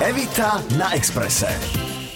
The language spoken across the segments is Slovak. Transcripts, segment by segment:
Evita na Exprese.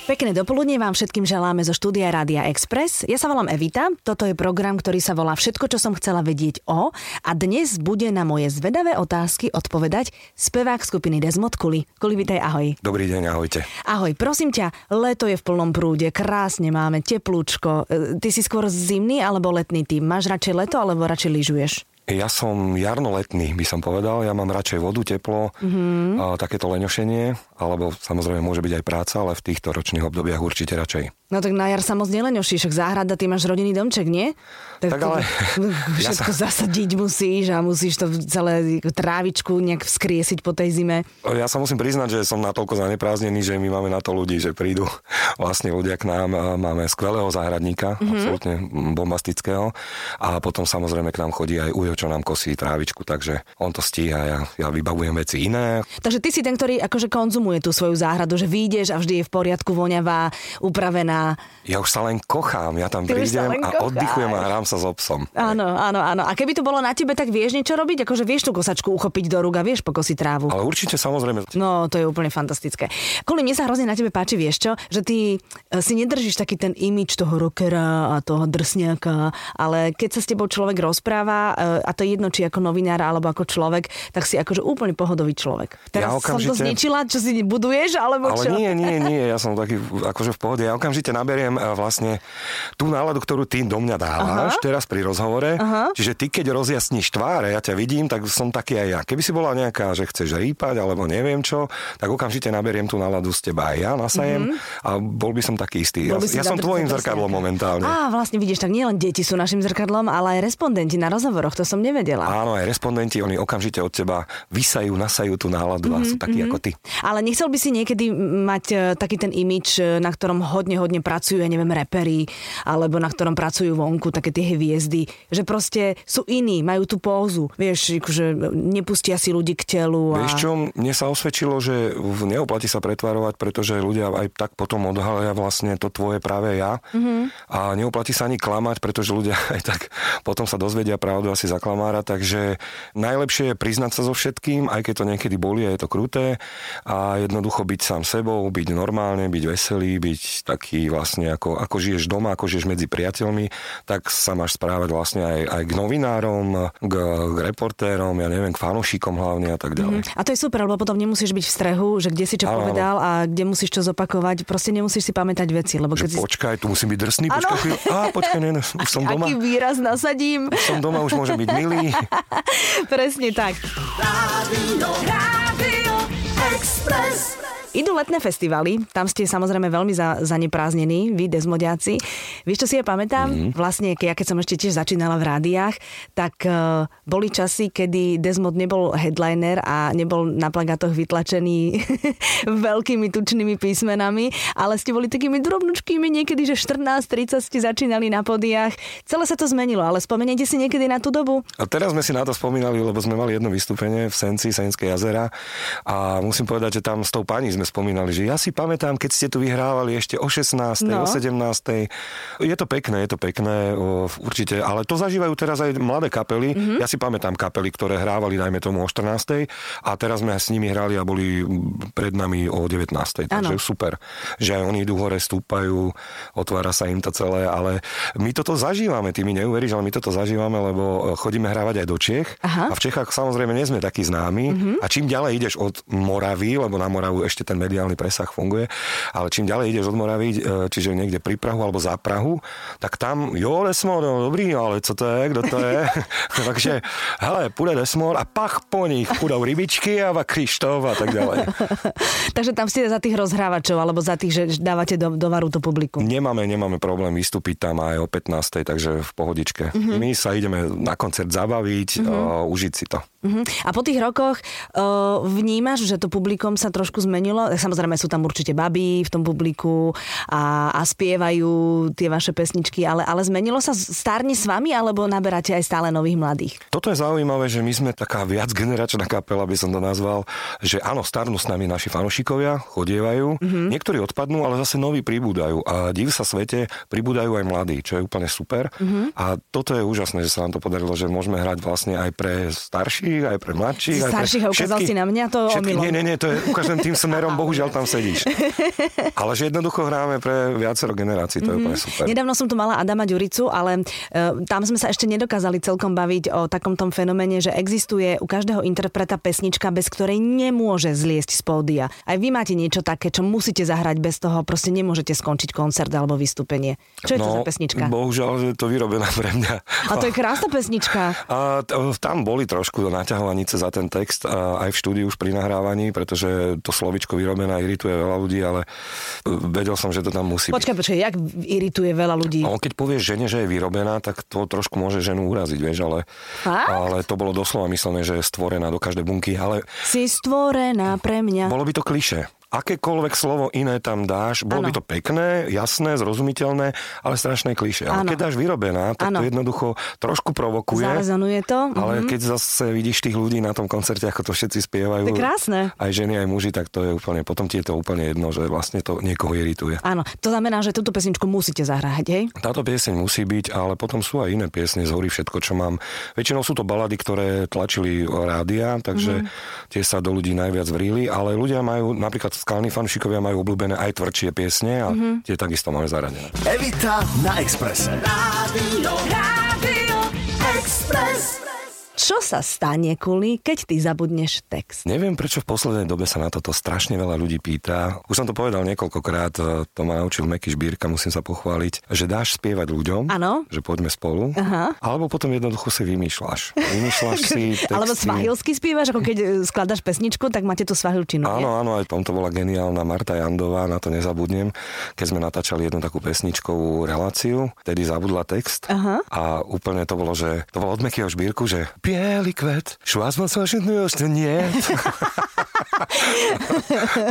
Pekné dopoludne vám všetkým želáme zo štúdia Rádia Express. Ja sa volám Evita, toto je program, ktorý sa volá Všetko, čo som chcela vedieť o a dnes bude na moje zvedavé otázky odpovedať spevák skupiny Desmod Kuli. Kuli, vitaj, ahoj. Dobrý deň, ahojte. Ahoj, prosím ťa, leto je v plnom prúde, krásne máme, teplúčko. E, Ty si skôr zimný alebo letný tým? Máš radšej leto alebo radšej lyžuješ? Ja som jarnoletný, by som povedal. Ja mám radšej vodu, teplo, Mhm. mm-hmm. a takéto leňošenie, alebo samozrejme môže byť aj práca, ale v týchto ročných obdobiach určite radšej. No tak na jar sa moc neleňoší, však záhrada, ty máš rodinný domček, nie? Tak ale- ja Všetko sa- zasadiť musíš a musíš to celé trávičku nejak vzkriesiť po tej zime. Ja sa musím priznať, že som natoľko zaneprázdnený, že my máme na to ľudí, že prídu vlastne ľudia k nám. Máme skvelého záhradníka, Mhm. mm-hmm. absolútne bombastického. A potom samozrejme k nám chodí aj Ujo, čo nám kosí trávičku, takže on to stíha, ja, ja vybavujem veci iné. Takže ty si ten, ktorý akože konzumuje tú svoju záhradu, že vyjdeš a vždy je v poriadku, voňavá, upravená. Ja už sa len kochám, ja tam Ty prídem a kocháš. oddychujem a hrám sa s obsom. Áno, áno, áno. A keby to bolo na tebe, tak vieš niečo robiť? Akože vieš tú kosačku uchopiť do rúk a vieš pokosiť trávu. Ale určite samozrejme No, to je úplne fantastické. Kvôli mne sa hrozne na tebe páči, vieš čo? Že ty e, si nedržíš taký ten imič toho rockera a toho drsňaka, ale keď sa s tebou človek rozpráva, e, a to je jedno, či ako novinár alebo ako človek, tak si akože úplne pohodový človek. Teraz Ja som to okamžite- zničila, čo si buduješ, alebo Ale čo? nie, nie, nie, ja som taký akože v pohode. Ja okamžite naberiem eh, vlastne tú náladu, ktorú ty do mňa dávaš Aha. teraz pri rozhovore. Aha. Čiže ty, keď rozjasníš tváre, ja ťa vidím, tak som taký aj ja. Keby si bola nejaká, že chceš rýpať alebo neviem čo, tak okamžite naberiem tú náladu z teba aj ja, nasajem a bol by som taký istý. Ja, Mhm. Bol ja som tvojim zrkadlom momentálne. Á, vlastne vidíš, tak nielen deti sú našim zrkadlom, ale aj respondenti na rozhovoroch, to som nevedela. Áno, aj respondenti, oni okamžite od teba vysajú, nasajú tú náladu Mhm, a sú takí ako ty. Ale nechcel by si niekedy mať e, taký ten imič, e, na ktorom hodne, hodne pracujú, ja neviem, reperi, alebo na ktorom pracujú vonku také tie hviezdy, že proste sú iní, majú tú pózu, vieš, akože nepustia si ľudí k telu. A... Vieš čo, mne sa osvedčilo, že neoplatí sa pretvarovať, pretože ľudia aj tak potom odhalia vlastne to tvoje práve ja. Mhm. Mm-hmm. A neoplatí sa ani klamať, pretože ľudia aj tak potom sa dozvedia pravdu asi za klamára, takže najlepšie je priznať sa so všetkým, aj keď to niekedy boli a je to kruté a jednoducho byť sám sebou, byť normálne, byť veselý, byť taký vlastne ako, ako žiješ doma, ako žiješ medzi priateľmi, tak sa máš správať vlastne aj, aj k novinárom, k, k reportérom, ja neviem, k fanúšikom hlavne a tak ďalej. A to je super, lebo potom nemusíš byť v strehu, že kde si čo Áno, áno. povedal a kde musíš čo zopakovať. Proste nemusíš si pamätať veci, lebo keď Že si... počkaj, tu musím byť drsný, Áno. počkaj chvíľu. Á, počkaj, ne, ne, už som doma. Aký výraz nasadím? Už som doma, už môžem byť milý. Presne tak. Rádio, Rádio Express. Idú letné festivaly, tam ste samozrejme veľmi za, zanepráznení, vy desmodiaci. Vieš, čo si ja pamätám? Mhm. Mm-hmm. Vlastne, ja keď som ešte tiež začínala v rádiách, tak uh, boli časy, kedy Desmod nebol headliner a nebol na plagátoch vytlačený veľkými tučnými písmenami, ale ste boli takými drobnučkými, niekedy, že 14-30 ste začínali na podiach. Celé sa to zmenilo, ale spomeniete si niekedy na tú dobu? A teraz sme si na to spomínali, lebo sme mali jedno vystúpenie v Senci, Senské jazera a musím povedať, že tam s tou pani sme spomínali, že ja si pamätám, keď ste tu vyhrávali ešte o 16. No. o 17. Je to pekné, je to pekné, určite, ale to zažívajú teraz aj mladé kapely. Mhm. Mm-hmm. Ja si pamätám kapely, ktoré hrávali, dajme tomu o 14. a teraz sme s nimi hrali a boli pred nami o 19. Takže Áno. super, že aj oni idú hore, stúpajú, otvára sa im to celé, ale my toto zažívame, ty mi neuveríš, ale my toto zažívame, lebo chodíme hrávať aj do Čech Aha. a v Čechách samozrejme nie sme takí známi mm-hmm. a čím ďalej ideš od Moravy, lebo na Moravu ešte ten mediálny presah funguje, ale čím ďalej ideš od Moravy, e, čiže niekde pri Prahu alebo za Prahu, tak tam, jo, Desmod, no, dobrý, ale co to je, kto to je? Takže, hele, půjde Desmod a pach po nich půjdou rybičky a Krištof a tak ďalej. Takže tam ste za tých rozhrávačov, alebo za tých, že dávate do, do varu to publikum. Nemáme, nemáme problém vystúpiť tam aj o 15. takže v pohodičke. Mhm. Mm-hmm. My sa ideme na koncert zabaviť, mm-hmm. uh, užiť si to. Uh-huh. A po tých rokoch uh, vnímaš, že to publikum sa trošku zmenilo? Samozrejme sú tam určite babí v tom publiku a, a spievajú tie vaše pesničky, ale, ale zmenilo sa? Stárne s vami, alebo naberáte aj stále nových mladých? Toto je zaujímavé, že my sme taká viacgeneračná kapela, by som to nazval, že áno, starnú s nami naši fanúšikovia, chodievajú, mm-hmm. niektorí odpadnú, ale zase noví pribúdajú. A div sa svete, pribúdajú aj mladí, čo je úplne super. Mm-hmm. A toto je úžasné, že sa nám to podarilo, že môžeme hrať vlastne aj pre starších, aj pre mladších. aj pre Starších ukázal všetkých- si na mňa to omylom. Nie, nie, nie, to je ukážem tým smerom, potom bohužiaľ tam sedíš. Ale že jednoducho hráme pre viacero generácií, to je úplne super. Nedávno som tu mala Adama Ďuricu, ale uh, tam sme sa ešte nedokázali celkom baviť o takom tom fenoméne, že existuje u každého interpreta pesnička, bez ktorej nemôže zliesť z pódia. Aj vy máte niečo také, čo musíte zahrať bez toho, proste nemôžete skončiť koncert alebo vystúpenie. Čo je to za pesnička? Bohužiaľ, že to vyrobená pre mňa. A to je krásna pesnička. A tam boli trošku naťahovanice za ten text aj v štúdiu už pri nahrávaní, pretože to slovičko vyrobená irituje veľa ľudí, ale vedel som, že to tam musí Počkaj, počkaj, jak irituje veľa ľudí? byť. On keď povieš žene, že je vyrobená, tak to trošku môže ženu uraziť, vieš, ale, Fakt? ale to bolo doslova myslené, že je stvorená do každej bunky, ale Si stvorená pre mňa. bolo by to kliše. Akékoľvek slovo iné tam dáš, bolo Áno. by to pekné, jasné, zrozumiteľné, ale strašné kliše. Ale Áno. keď dáš vyrobená, tak Áno. to jednoducho trošku provokuje. Zarezonuje to? Ale Mhm. keď zase vidíš tých ľudí na tom koncerte, ako to všetci spievajú, To krásne. aj ženy, aj muži, tak to je úplne, potom ti je to úplne jedno, že vlastne to niekoho irituje. Áno, to znamená, že túto pesničku musíte zahrať, hej? Táto pieseň musí byť, ale potom sú aj iné piesne z hory všetko, čo mám. Väčšinou sú to balady, ktoré tlačili rádia, takže tie sa do ľudí najviac vrili, ale ľudia majú, napríklad skalní fanšikovia majú obľúbené aj tvrdšie piesne a tie takisto máme zaradené. Evita na Exprese. Rádio, Rádio Express. Čo sa stane, Kuli, keď ty zabudneš text? Neviem, prečo v poslednej dobe sa na toto strašne veľa ľudí pýta. Už som to povedal niekoľkokrát, e, to ma naučil Meky Šbírka, musím sa pochváliť, že dáš spievať ľuďom, Áno. že poďme spolu, Aha. alebo potom jednoducho si vymýšľaš. Vymýšľaš si texty. Alebo svahilsky spievaš, ako keď e, skladaš pesničku, tak máte tú svahilčinu? Áno, áno, aj v tomto bola geniálna Marta Jandová, na to nezabudnem, keď sme natáčali jednu takú pesničkovú reláciu, tedy zabudla text Aha. a úplne to bolo, že to bolo od Mekyho Šbírku, že biely kvet, to nie.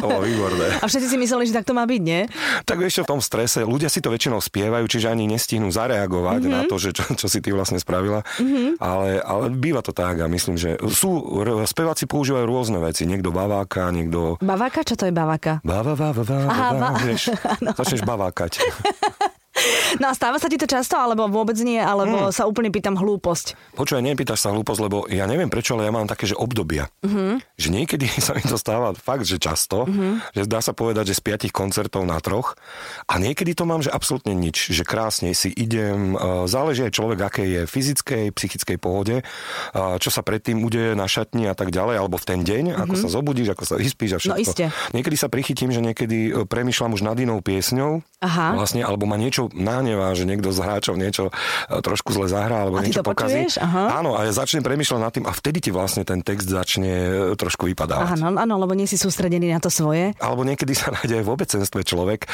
to bolo výborné. A všetci si mysleli, že tak to má byť, nie? Tak čo, v tom strese, ľudia si to väčšinou spievajú, čiže ani nestihnú zareagovať Mhm. mm-hmm. na to, že čo, čo si ty vlastne spravila. Mm-hmm. Ale, ale býva to tak a myslím, že sú, speváci používajú rôzne veci. Niekto baváka, niekto Baváka? Čo to je baváka? Bava, bava, bava, Aha, bava, ba- vieš, začneš bavákať. No a stáva sa ti to často, alebo vôbec nie, alebo sa úplne pýtam hlúposť. Počúvaj, nepýtaš sa hlúposť, lebo ja neviem prečo, ale ja mám také, že obdobia. Mm-hmm. Že niekedy sa mi to stáva fakt, že často, mm-hmm. že dá sa povedať, že z piatich koncertov na troch. A niekedy to mám, že absolútne nič, že krásne si idem, e, záleží aj človek, aké je fyzickej, psychickej pohode, e, čo sa predtým udeje na šatni a tak ďalej, alebo v ten deň, mm-hmm. ako sa zobudíš, ako sa vyspíš a všetko. No iste. Niekedy sa prichytím, že niekedy e, premyšľam už nad inou piesňou, Aha. vlastne, alebo ma niečo nahnevá, že niekto z hráčov niečo e, trošku zle zahrá, alebo A niečo to pokazí. Aha. Áno, a ja začnem premýšľať nad tým a vtedy ti vlastne ten text začne e, trošku vypadávať. Áno, áno, lebo nie si sústredený na to svoje. Alebo niekedy sa nájde aj v obecenstve človek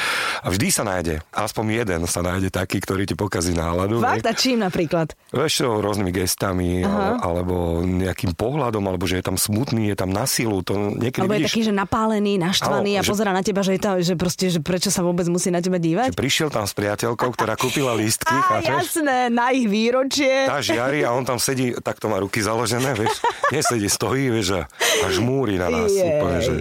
a vždy sa nájde, aspoň jeden sa nájde taký, ktorý ti pokazí náladu. Fakt? A čím napríklad? Vieš rôznymi gestami, ale, alebo nejakým pohľadom, alebo že je tam smutný, je tam na silu, to niekedy Alebo je vidíš, taký, že napálený, naštvaný Áno, a že- pozera na teba, že, je to, že, proste, že prečo sa vôbec musí na teba dívať? že prišiel tam s priateľkou, ktorá kúpila lístky, Á, jasné, na ich výročie. tá žiari a on tam sedí, takto má ruky založené, vieš, nesedí, stojí, vieš, a, a žmúri na nás Jej. úplne, že...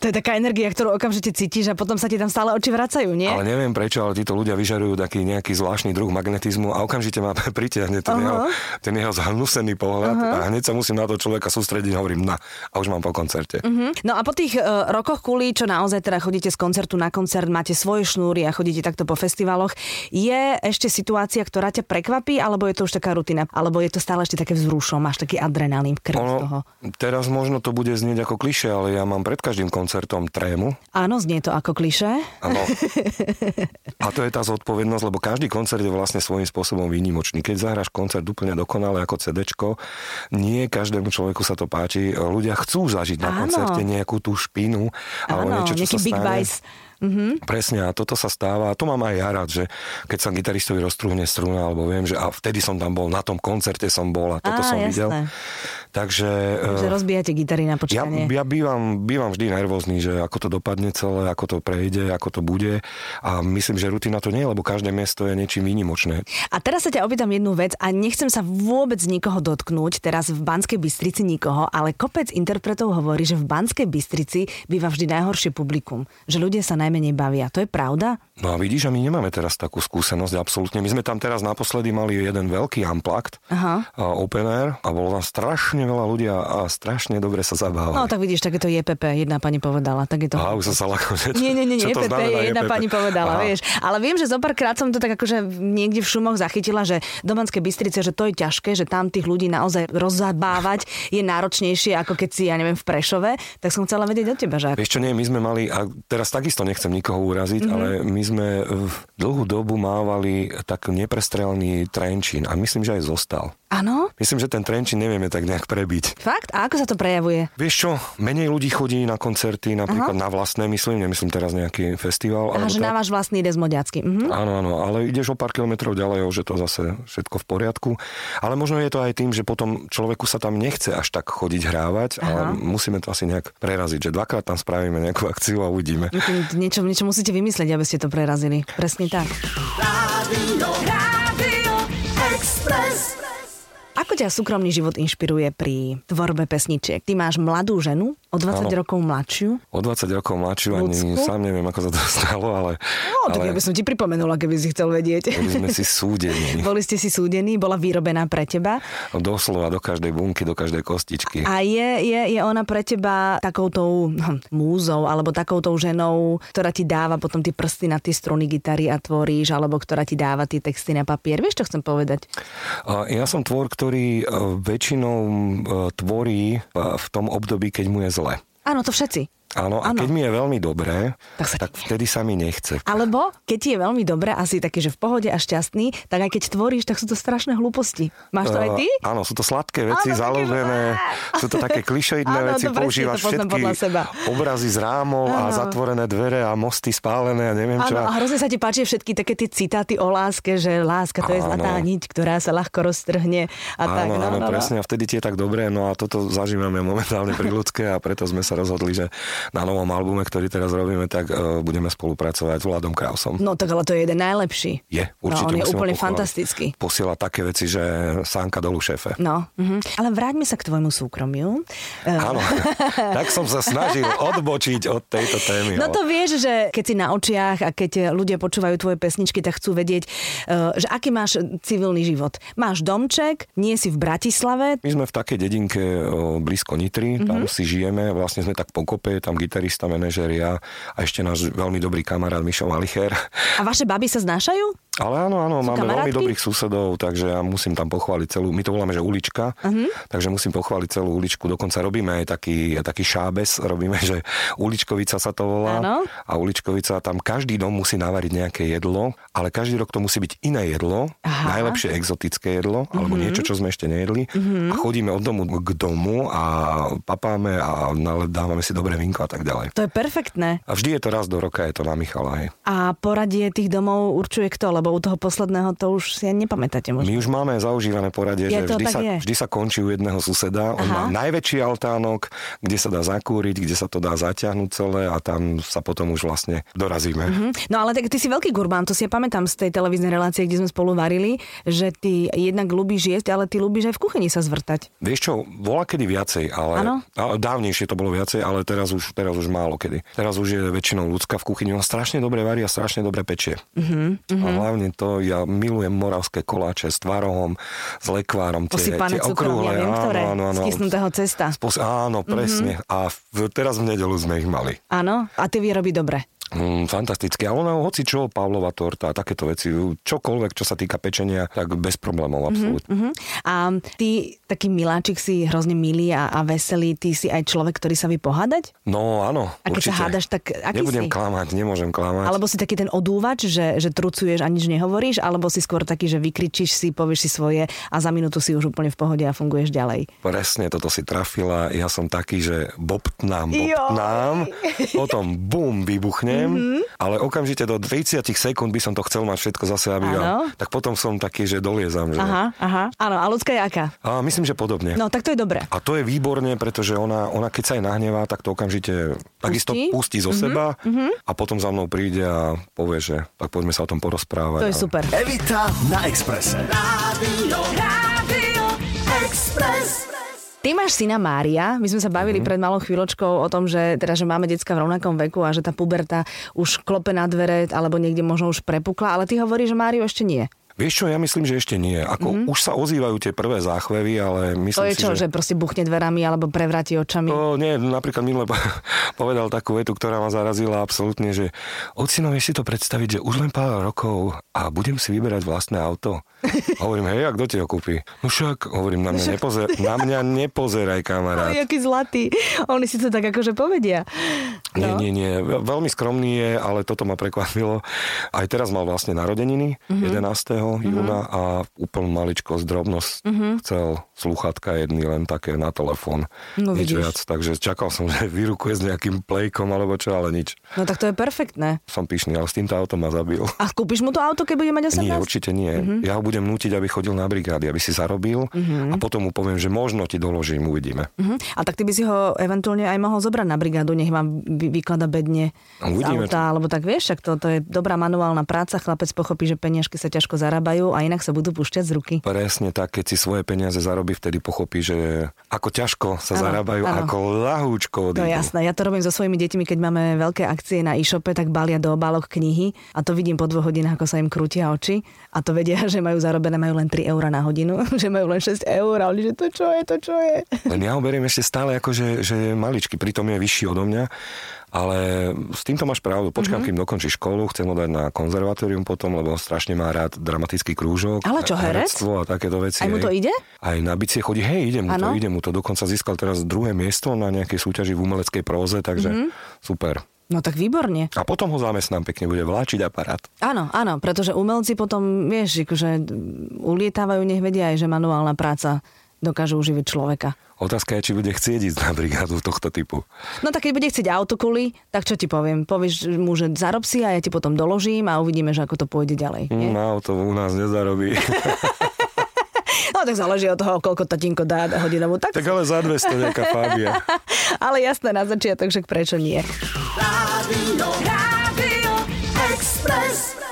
To je taká energia, ktorú okamžite cítiš a potom sa ti tam stále oči vracajú, nie? Ale neviem prečo, ale títo ľudia vyžarujú taký nejaký zvláštny druh magnetizmu a okamžite ma pritiahne ten, Aha. jeho, ten jeho zhnusený pohľad a hneď sa musím na to človeka sústrediť hovorím na a už mám po koncerte. Mhm. No a po tých uh, rokoch kulí, čo naozaj teda chodíte z koncertu na koncert, máte svoje šnúry a chodíte takto po festivaloch, je ešte situácia, ktorá ťa prekvapí, alebo je to už taká rutina? Alebo je to stále ešte také vzrušom, máš taký adrenalín v krvi z toho? teraz možno to bude znieť ako kliše, ale ja mám pred každým koncertom trému. Áno, znie to ako kliše. Áno. A to je tá zodpovednosť, lebo každý koncert je vlastne svojím spôsobom výnimočný. Keď zahráš koncert úplne dokonale ako CDčko, nie každému človeku sa to páči. Ľudia chcú zažiť na Áno. koncerte nejakú tú špinu alebo niečo, čo sa big stane. bass. Mhm. Presne, a toto sa stáva. A to mám aj ja rád, že keď sa gitaristovi roztrúhne struna, alebo viem, že a vtedy som tam bol, na tom koncerte som bol a toto Á, som jasné. videl. Takže... Že eh, rozbijate gitary na ja, počkanie. ja bývam, bývam vždy nervózny, že ako to dopadne celé, ako to prejde, ako to bude. A myslím, že rutina to nie lebo každé miesto je niečím výnimočné. A teraz sa ťa opýtam jednu vec a nechcem sa vôbec nikoho dotknúť, teraz v Banskej Bystrici nikoho, ale kopec interpretov hovorí, že v Banskej Bystrici býva vždy najhoršie publikum, že ľudia sa najmenej bavia. To je pravda? No a vidíš, a my nemáme teraz takú skúsenosť, absolútne. My sme tam teraz naposledy mali jeden veľký unplugged, Aha. a open air, a bolo tam strašne strašne veľa ľudí a strašne dobre sa zabávajú. No tak vidíš, tak je to JPP, jedna pani povedala. Tak je to... Aha, už som sa lako, že... Nie, nie, nie, čo to JPP znamená je jedna JPP? pani povedala, Aha. vieš. Ale viem, že zo párkrát som to tak akože niekde v šumoch zachytila, že do Banskej Bystrice, že to je ťažké, že tam tých ľudí naozaj rozabávať je náročnejšie, ako keď si, ja neviem, v Prešove. Tak som chcela vedieť od teba, že Vieš čo, nie, my sme mali, a teraz takisto nechcem nikoho uraziť, Mhm. mm-hmm. ale my sme v dlhú dobu mávali tak neprestrelný trenčín a myslím, že aj zostal. Áno? Myslím, že ten trenčín nevieme tak nejak prebiť. Fakt? A ako sa to prejavuje? Vieš čo, menej ľudí chodí na koncerty, napríklad na vlastné, myslím, nemyslím teraz nejaký festival. Aha, že tak. na váš vlastný desmodiacký. Mhm. Áno, áno, ale ideš o pár kilometrov ďalej, už je to zase všetko v poriadku. Ale možno je to aj tým, že potom človeku sa tam nechce až tak chodiť hrávať a musíme to asi nejak preraziť, že dvakrát tam spravíme nejakú akciu a uvidíme. Niečo, niečo musíte vymyslieť, aby ste to prerazili. Presne tak. Rádio, Rádio Express. Ako ťa súkromný život inšpiruje pri tvorbe pesničiek? Ty máš mladú ženu, o 20 Áno. rokov mladšiu. O 20 rokov mladšiu, ani Ľudsku? sám neviem, ako sa to stalo, ale, No, tak ja ale by som ti pripomenula, keby si chcel vedieť. boli sme si súdení. Boli ste si súdení, bola vyrobená pre teba. Doslova do každej bunky, do každej kostičky. A je, je, je ona pre teba takoutou hm, múzou, alebo takoutou ženou, ktorá ti dáva potom tie prsty na tie struny gitary a tvoríš, alebo ktorá ti dáva tie texty na papier. Vieš, čo chcem povedať? Ja som tvor, ktorý e, väčšinou e, tvorí e, v tom období, keď mu je zle. Áno, to všetci. Áno, a Áno. keď mi je veľmi dobré, Tak sa tak vtedy sa mi nechce. Alebo keď ti je veľmi dobre a si taký, že v pohode a šťastný, tak aj keď tvoríš, tak sú to strašné hlúposti. Máš to aj ty? Uh, áno, sú to sladké veci, Áno, založené, že- sú to také klišoidné Áno, veci, to presne, používaš to všetky seba. obrazy z rámov a Áno. zatvorené dvere a mosty spálené a neviem čo. Áno, a hrozne sa ti páči všetky také tie citáty o láske, že láska to je Áno. zlatá niť, ktorá sa ľahko roztrhne a tak. Áno, No, áno, no, no. presne. A vtedy ti je tak dobré. No a toto zažívame momentálne pri ľudské a preto sme sa rozhodli, že na novom albume, ktorý teraz robíme, tak uh, budeme spolupracovať s Vladom Krausom. No tak ale to je jeden najlepší. Je, určite. No, on je úplne pochváliť. fantastický. Posiela také veci, že sánka dolu šéfe. No, mhm. ale vráťme sa k tvojmu súkromiu. Áno, tak som sa snažil odbočiť od tejto témy. No to vieš, že keď si na očiach a keď ľudia počúvajú tvoje pesničky, tak chcú vedieť, eh, že aký máš civilný život. Máš domček, nie si v Bratislave, My sme v takej dedinke o, blízko Nitry, Mhm. tam si žijeme, vlastne sme tak pokope, tam gitarista, manažer, ja a ešte náš veľmi dobrý kamarát Mišo Malicher. a vaše baby sa znášajú? Ale áno, áno, Sú máme kamarátky? veľmi dobrých susedov, takže ja musím tam pochváliť celú, my to voláme, že ulička, Mhm. takže musím pochváliť celú uličku, dokonca robíme aj taký, taký šábes, robíme, že uličkovica sa to volá Áno. a uličkovica, tam každý dom musí navariť nejaké jedlo, ale každý rok to musí byť iné jedlo, Aha. najlepšie exotické jedlo, alebo Mhm. niečo, čo sme ešte nejedli a chodíme od domu k domu a papáme a dávame si dobré vinko a tak ďalej. To je perfektné. A vždy je to raz do roka, je to na Michala. Hej. A poradie tých domov určuje kto? Lebo u toho posledného to už si ani nepamätáte možno. My už máme zaužívané poradie, Je že vždy sa, je. vždy sa končí u jedného suseda. On Aha. má najväčší altánok, kde sa dá zakúriť, kde sa to dá zaťahnuť celé a tam sa potom už vlastne dorazíme. Hm? No ale tak ty si veľký gurbán, to si ja pamätám z tej televíznej relácie, kde sme spolu varili, že ty jednak ľúbiš jesť, ale ty ľúbiš aj v kuchyni sa zvrtať. Vieš čo, bola kedy viacej, ale ale dávnejšie to bolo viacej, ale teraz už, teraz už málo kedy. Teraz už je väčšinou ľudská v kuchyni, ona strašne dobre varí a strašne dobre pečie. Mhm, A hlavne to, ja milujem moravské koláče s tvarohom, s lekvárom. Tie, Posypané tie cukrom, ja okrúhle, viem, ktoré, z kysnutého cesta. Spos- áno, presne. Mhm. A v, teraz v nedelu sme ich mali. Áno, a ty vyrobí dobre. Mm, fantastické. A ona hoci čo, Pavlova torta a takéto veci, čokoľvek, čo sa týka pečenia, tak bez problémov, absolútne. Uh-huh. A ty, taký miláčik, si hrozne milý a, a veselý, ty si aj človek, ktorý sa vie pohádať? No áno, A keď určite. sa hádaš, tak aký Nebudem si? klamať, nemôžem klamať. Alebo si taký ten odúvač, že, že trucuješ a nič nehovoríš, alebo si skôr taký, že vykričíš si, povieš si svoje a za minútu si už úplne v pohode a funguješ ďalej. Presne toto si trafila. Ja som taký, že bobtnám, Joj. bobtnám, potom bum, vybuchnem, Mhm. Mm-hmm. ale okamžite do 30 sekúnd by som to chcel mať všetko zase, aby ja, tak potom som taký, že doliezam. Že... Aha, aha. Áno, a ľudská je aká? A myslím, že podobne. No, tak to je dobré. A to je výborne, pretože ona, ona keď sa aj nahnevá, tak to okamžite takisto Pustí? Mhm, pustí zo seba a potom za mnou príde a povie, že tak poďme sa o tom porozprávať. To je A- super. Evita na Exprese. Rádio, Rádio Express. Ty máš syna Mária, my sme sa bavili Mhm. pred malou chvíľočkou o tom, že, teda, že máme decka v rovnakom veku a že tá puberta už klope na dvere alebo niekde možno už prepukla, ale ty hovoríš, že Máriu ešte nie. Vieš čo, ja myslím, že ešte nie. Ako mm-hmm. už sa ozývajú tie prvé záchvevy, ale myslím To je si, čo, že... že proste buchne dverami alebo prevráti očami? To nie, napríklad minule povedal takú vetu, ktorá ma zarazila absolútne, že ocino, vieš si to predstaviť, že už len pár rokov a budem si vyberať vlastné auto. hovorím, hej, a kto ti ho kúpi? No však, hovorím, na mňa, nepozer, na mňa nepozeraj, kamarát. Ale jaký zlatý. Oni si to tak akože povedia. Nie, No. nie, nie. Veľmi skromný je, ale toto ma prekvapilo. Aj teraz mal vlastne narodeniny Mhm. mm-hmm. 11. júna a úplne maličko drobnosť mm-hmm. chcel sluchatka jedný len také na telefón. No nič vidíš. viac. Takže čakal som, že vyrukuje s nejakým plejkom alebo čo, ale nič. No tak to je perfektné. Som pyšný, ale s týmto autom ma zabil. A kúpiš mu to auto, keď bude mať 18? Nie, určite nie. Mhm. Mm-hmm. Ja ho budem nútiť, aby chodil na brigády, aby si zarobil mm-hmm. a potom mu poviem, že možno ti doložím, uvidíme. Mhm. A tak ty by si ho eventuálne aj mohol zobrať na brigádu, nech vám vy, vyklada bedne z Uvidíme auta, alebo tak vieš, však to, to je dobrá manuálna práca, chlapec pochopí, že peniažky sa ťažko zarábajú a inak sa budú púšťať z ruky. Presne tak, keď si svoje peniaze zarobí, vtedy pochopí, že ako ťažko sa Áno, zarábajú, áno. ako lahúčko odídu. je jasné. Ja to robím so svojimi deťmi, keď máme veľké akcie na e-shope, tak balia do obálok knihy a to vidím po dvoch hodinách, ako sa im krútia oči a to vedia, že majú zarobené, majú len 3 eur na hodinu, že majú len 6 eur a oni, že to čo je, to čo je. Len ja ho beriem ešte stále ako, že, že je maličký, pritom je vyšší odo mňa, ale s týmto máš pravdu. Počkám, mm-hmm. kým dokončí školu, chcem ho dať na konzervatórium potom, lebo strašne má rád dramatický krúžok. Ale čo, herec? a takéto veci. Aj mu to ide? Aj na bicie chodí, hej, ide mu Áno? to, ide mu to. Dokonca získal teraz druhé miesto na nejakej súťaži v umeleckej próze, takže mm-hmm. super. No tak výborne. A potom ho zamestnám, pekne bude vláčiť aparát. Áno, áno, pretože umelci potom, vieš, že ulietávajú, nech vedia aj, že manuálna práca dokáže uživiť človeka. Otázka je, či bude chcieť ísť na brigádu tohto typu. No tak keď bude chcieť autokuly, tak čo ti poviem? Povieš mu, že zarob si a ja ti potom doložím a uvidíme, že ako to pôjde ďalej. Nie? Mm, auto u nás nezarobí. No tak záleží od toho, koľko tatínko dá hodinovú. Tak, tak ale za 200 nejaká Fabia. ale jasné na začiatok, že prečo nie. Rádio, Rádio Express.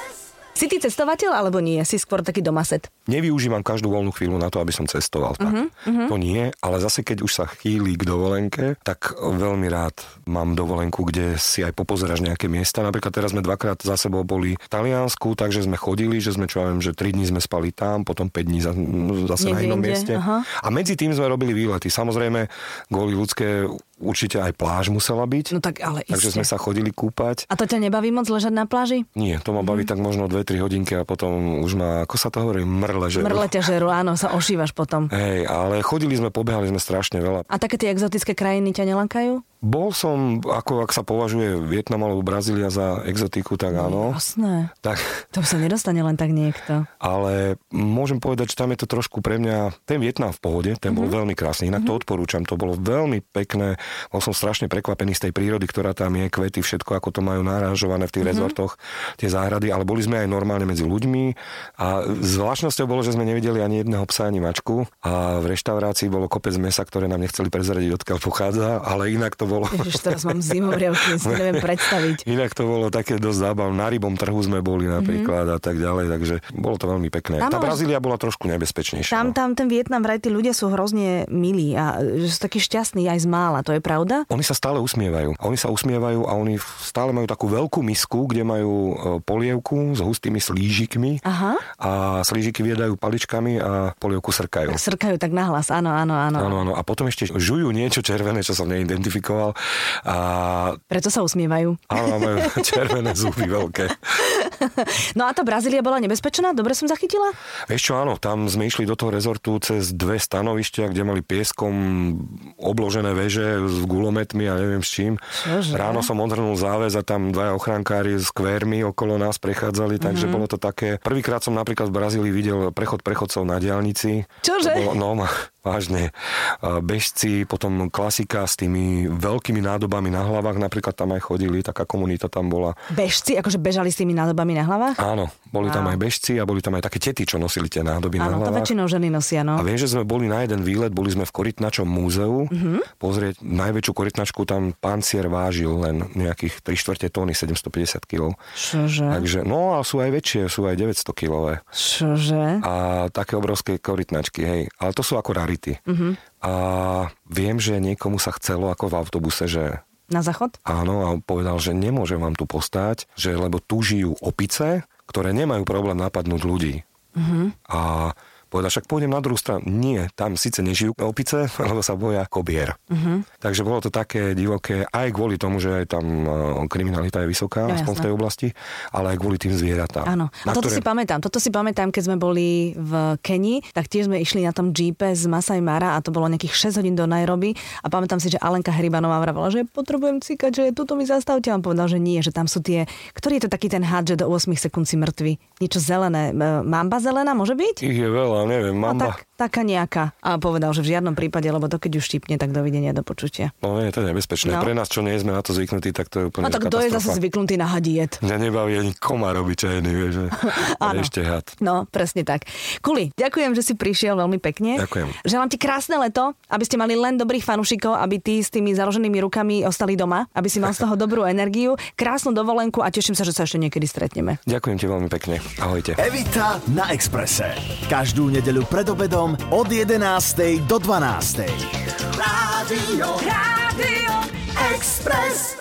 Si ty cestovateľ alebo nie? Si skôr taký domaset. Nevyužívam každú voľnú chvíľu na to, aby som cestoval. Tak. Uh-huh, uh-huh. To nie, ale zase keď už sa chýli k dovolenke, tak veľmi rád mám dovolenku, kde si aj popozeráš nejaké miesta. Napríklad teraz sme dvakrát za sebou boli v Taliansku, takže sme chodili, že sme čo ja viem, že 3 dní sme spali tam, potom 5 dní za, zase na Niekde inom inde, mieste. aha. A medzi tým sme robili výlety. Samozrejme, kvôli ľudské určite aj pláž musela byť. No tak ale takže iste. sme sa chodili kúpať. A to ťa nebaví moc ležať na pláži? Nie, to ma baví tak možno 2-3 hodinky a potom už ma, ako sa to hovorí, mrle, že... Mrle ťa žeru, áno, sa ošívaš potom. Hej, ale chodili sme, pobehali sme strašne veľa. A také tie exotické krajiny ťa nelankajú? Bol som, ako ak sa považuje Vietnam alebo Brazília za exotiku, tak áno. Jasné. Tak, To sa nedostane len tak niekto. ale môžem povedať, že tam je to trošku pre mňa, ten Vietnam v pohode, ten bol veľmi krásny, inak to odporúčam, to bolo veľmi pekné, bol som strašne prekvapený z tej prírody, ktorá tam je, kvety, všetko, ako to majú narážované v tých rezortoch, tie záhrady, ale boli sme aj normálne medzi ľuďmi a zvláštnosťou bolo, že sme nevideli ani jedného psa, ani mačku a v reštaurácii bolo kopec mesa, ktoré nám nechceli prezradiť, odkiaľ pochádza, ale inak to bolo... Ježiš, teraz mám zimomriavky, si neviem predstaviť. Inak to bolo také dosť zábavné. Na rybom trhu sme boli napríklad mm-hmm. a tak ďalej, takže bolo to veľmi pekné. Tam Tá Brazília bola trošku nebezpečnejšia. Tam, no. tam ten Vietnam, vraj tí ľudia sú hrozne milí a že sú takí šťastní aj z mála, to je pravda? Oni sa stále usmievajú. Oni sa usmievajú a oni stále majú takú veľkú misku, kde majú e, polievku s hustými slížikmi Aha. a slížiky viedajú paličkami a polievku srkajú. Srkajú tak nahlas, áno, áno, áno. Áno, áno. A potom ešte žujú niečo červené, čo som neidentifikoval. A Preto sa usmievajú. áno, majú červené zuby veľké. No a tá Brazília bola nebezpečná? Dobre som zachytila? Vieš čo, áno, tam sme išli do toho rezortu cez dve stanovištia, kde mali pieskom obložené veže s gulometmi a neviem s čím. Čože? Ráno som odhrnul záväz a tam dvaja ochránkári s kvérmi okolo nás prechádzali, takže Mhm. bolo to také... Prvýkrát som napríklad v Brazílii videl prechod prechodcov na diálnici. Čože? To bolo, no, vážne. A Bežci, potom klasika s tými veľkými nádobami na hlavách, napríklad tam aj chodili, taká komunita tam bola. Bežci, akože bežali s tými nádobami na hlavách? Áno, boli tam Wow. aj bežci a boli tam aj také tety, čo nosili tie nádoby na Áno, to hlavách. väčšinou ženy nosia, no. A viem, že sme boli na jeden výlet, boli sme v Korytnačom múzeu. Mhm. Mm-hmm. Pozrieť najväčšiu korytnačku, tam pancier vážil len nejakých 3 čtvrte tóny, 750 kg. Čože? Takže, no a sú aj väčšie, sú aj 900 kilové. Čože? A také obrovské korytnačky, hej. Ale to sú ako Mhm. Mm-hmm. A viem, že niekomu sa chcelo ako v autobuse, že Na záchod? áno, a povedal, že nemôžem vám tu postať, že lebo tu žijú opice, ktoré nemajú problém napadnúť ľudí. Uh-huh. A povedal, však pôjdem na druhú stranu. Nie, tam síce nežijú opice, lebo sa boja kobier. Uh-huh. Takže bolo to také divoké aj kvôli tomu, že aj tam e, kriminalita je vysoká, No, aspoň v tej oblasti, ale aj kvôli tým zvieratám. Áno, a toto si pamätám. Toto si pamätám, keď sme boli v Keni, tak tiež sme išli na tom jeepe z Masai Mara a to bolo nejakých 6 hodín do Nairobi a pamätám si, že Alenka Heribanová vravela, že potrebujem cikať, že tuto mi zastavte. A on povedal, že nie, že tam sú tie, ktorý je to taký ten had, že do 8 sekúnd si mŕtvy. Niečo zelené. Mamba zelená môže byť? Ich je veľa, neviem, No mamba. tak, taká nejaká. A povedal, že v žiadnom prípade, lebo to keď už štipne, tak dovidenia do počutia. No nie, to je nebezpečné. No. Pre nás, čo nie sme na to zvyknutí, tak to je úplne No tak kto je zase zvyknutý na hadiet? Mňa nebaví ani komár obyčajný, vieš, že Áno. ešte had. No, presne tak. Kuli, ďakujem, že si prišiel veľmi pekne. Ďakujem. Želám ti krásne leto, aby ste mali len dobrých fanúšikov, aby tí s tými založenými rukami ostali doma, aby si mal z toho dobrú energiu, krásnu dovolenku a teším sa, že sa ešte niekedy stretneme. Ďakujem ti veľmi pekne. Ahojte. Evita na Exprese. Každú nedeľu pred obedom od 11. do 12. Rádio, Rádio Express.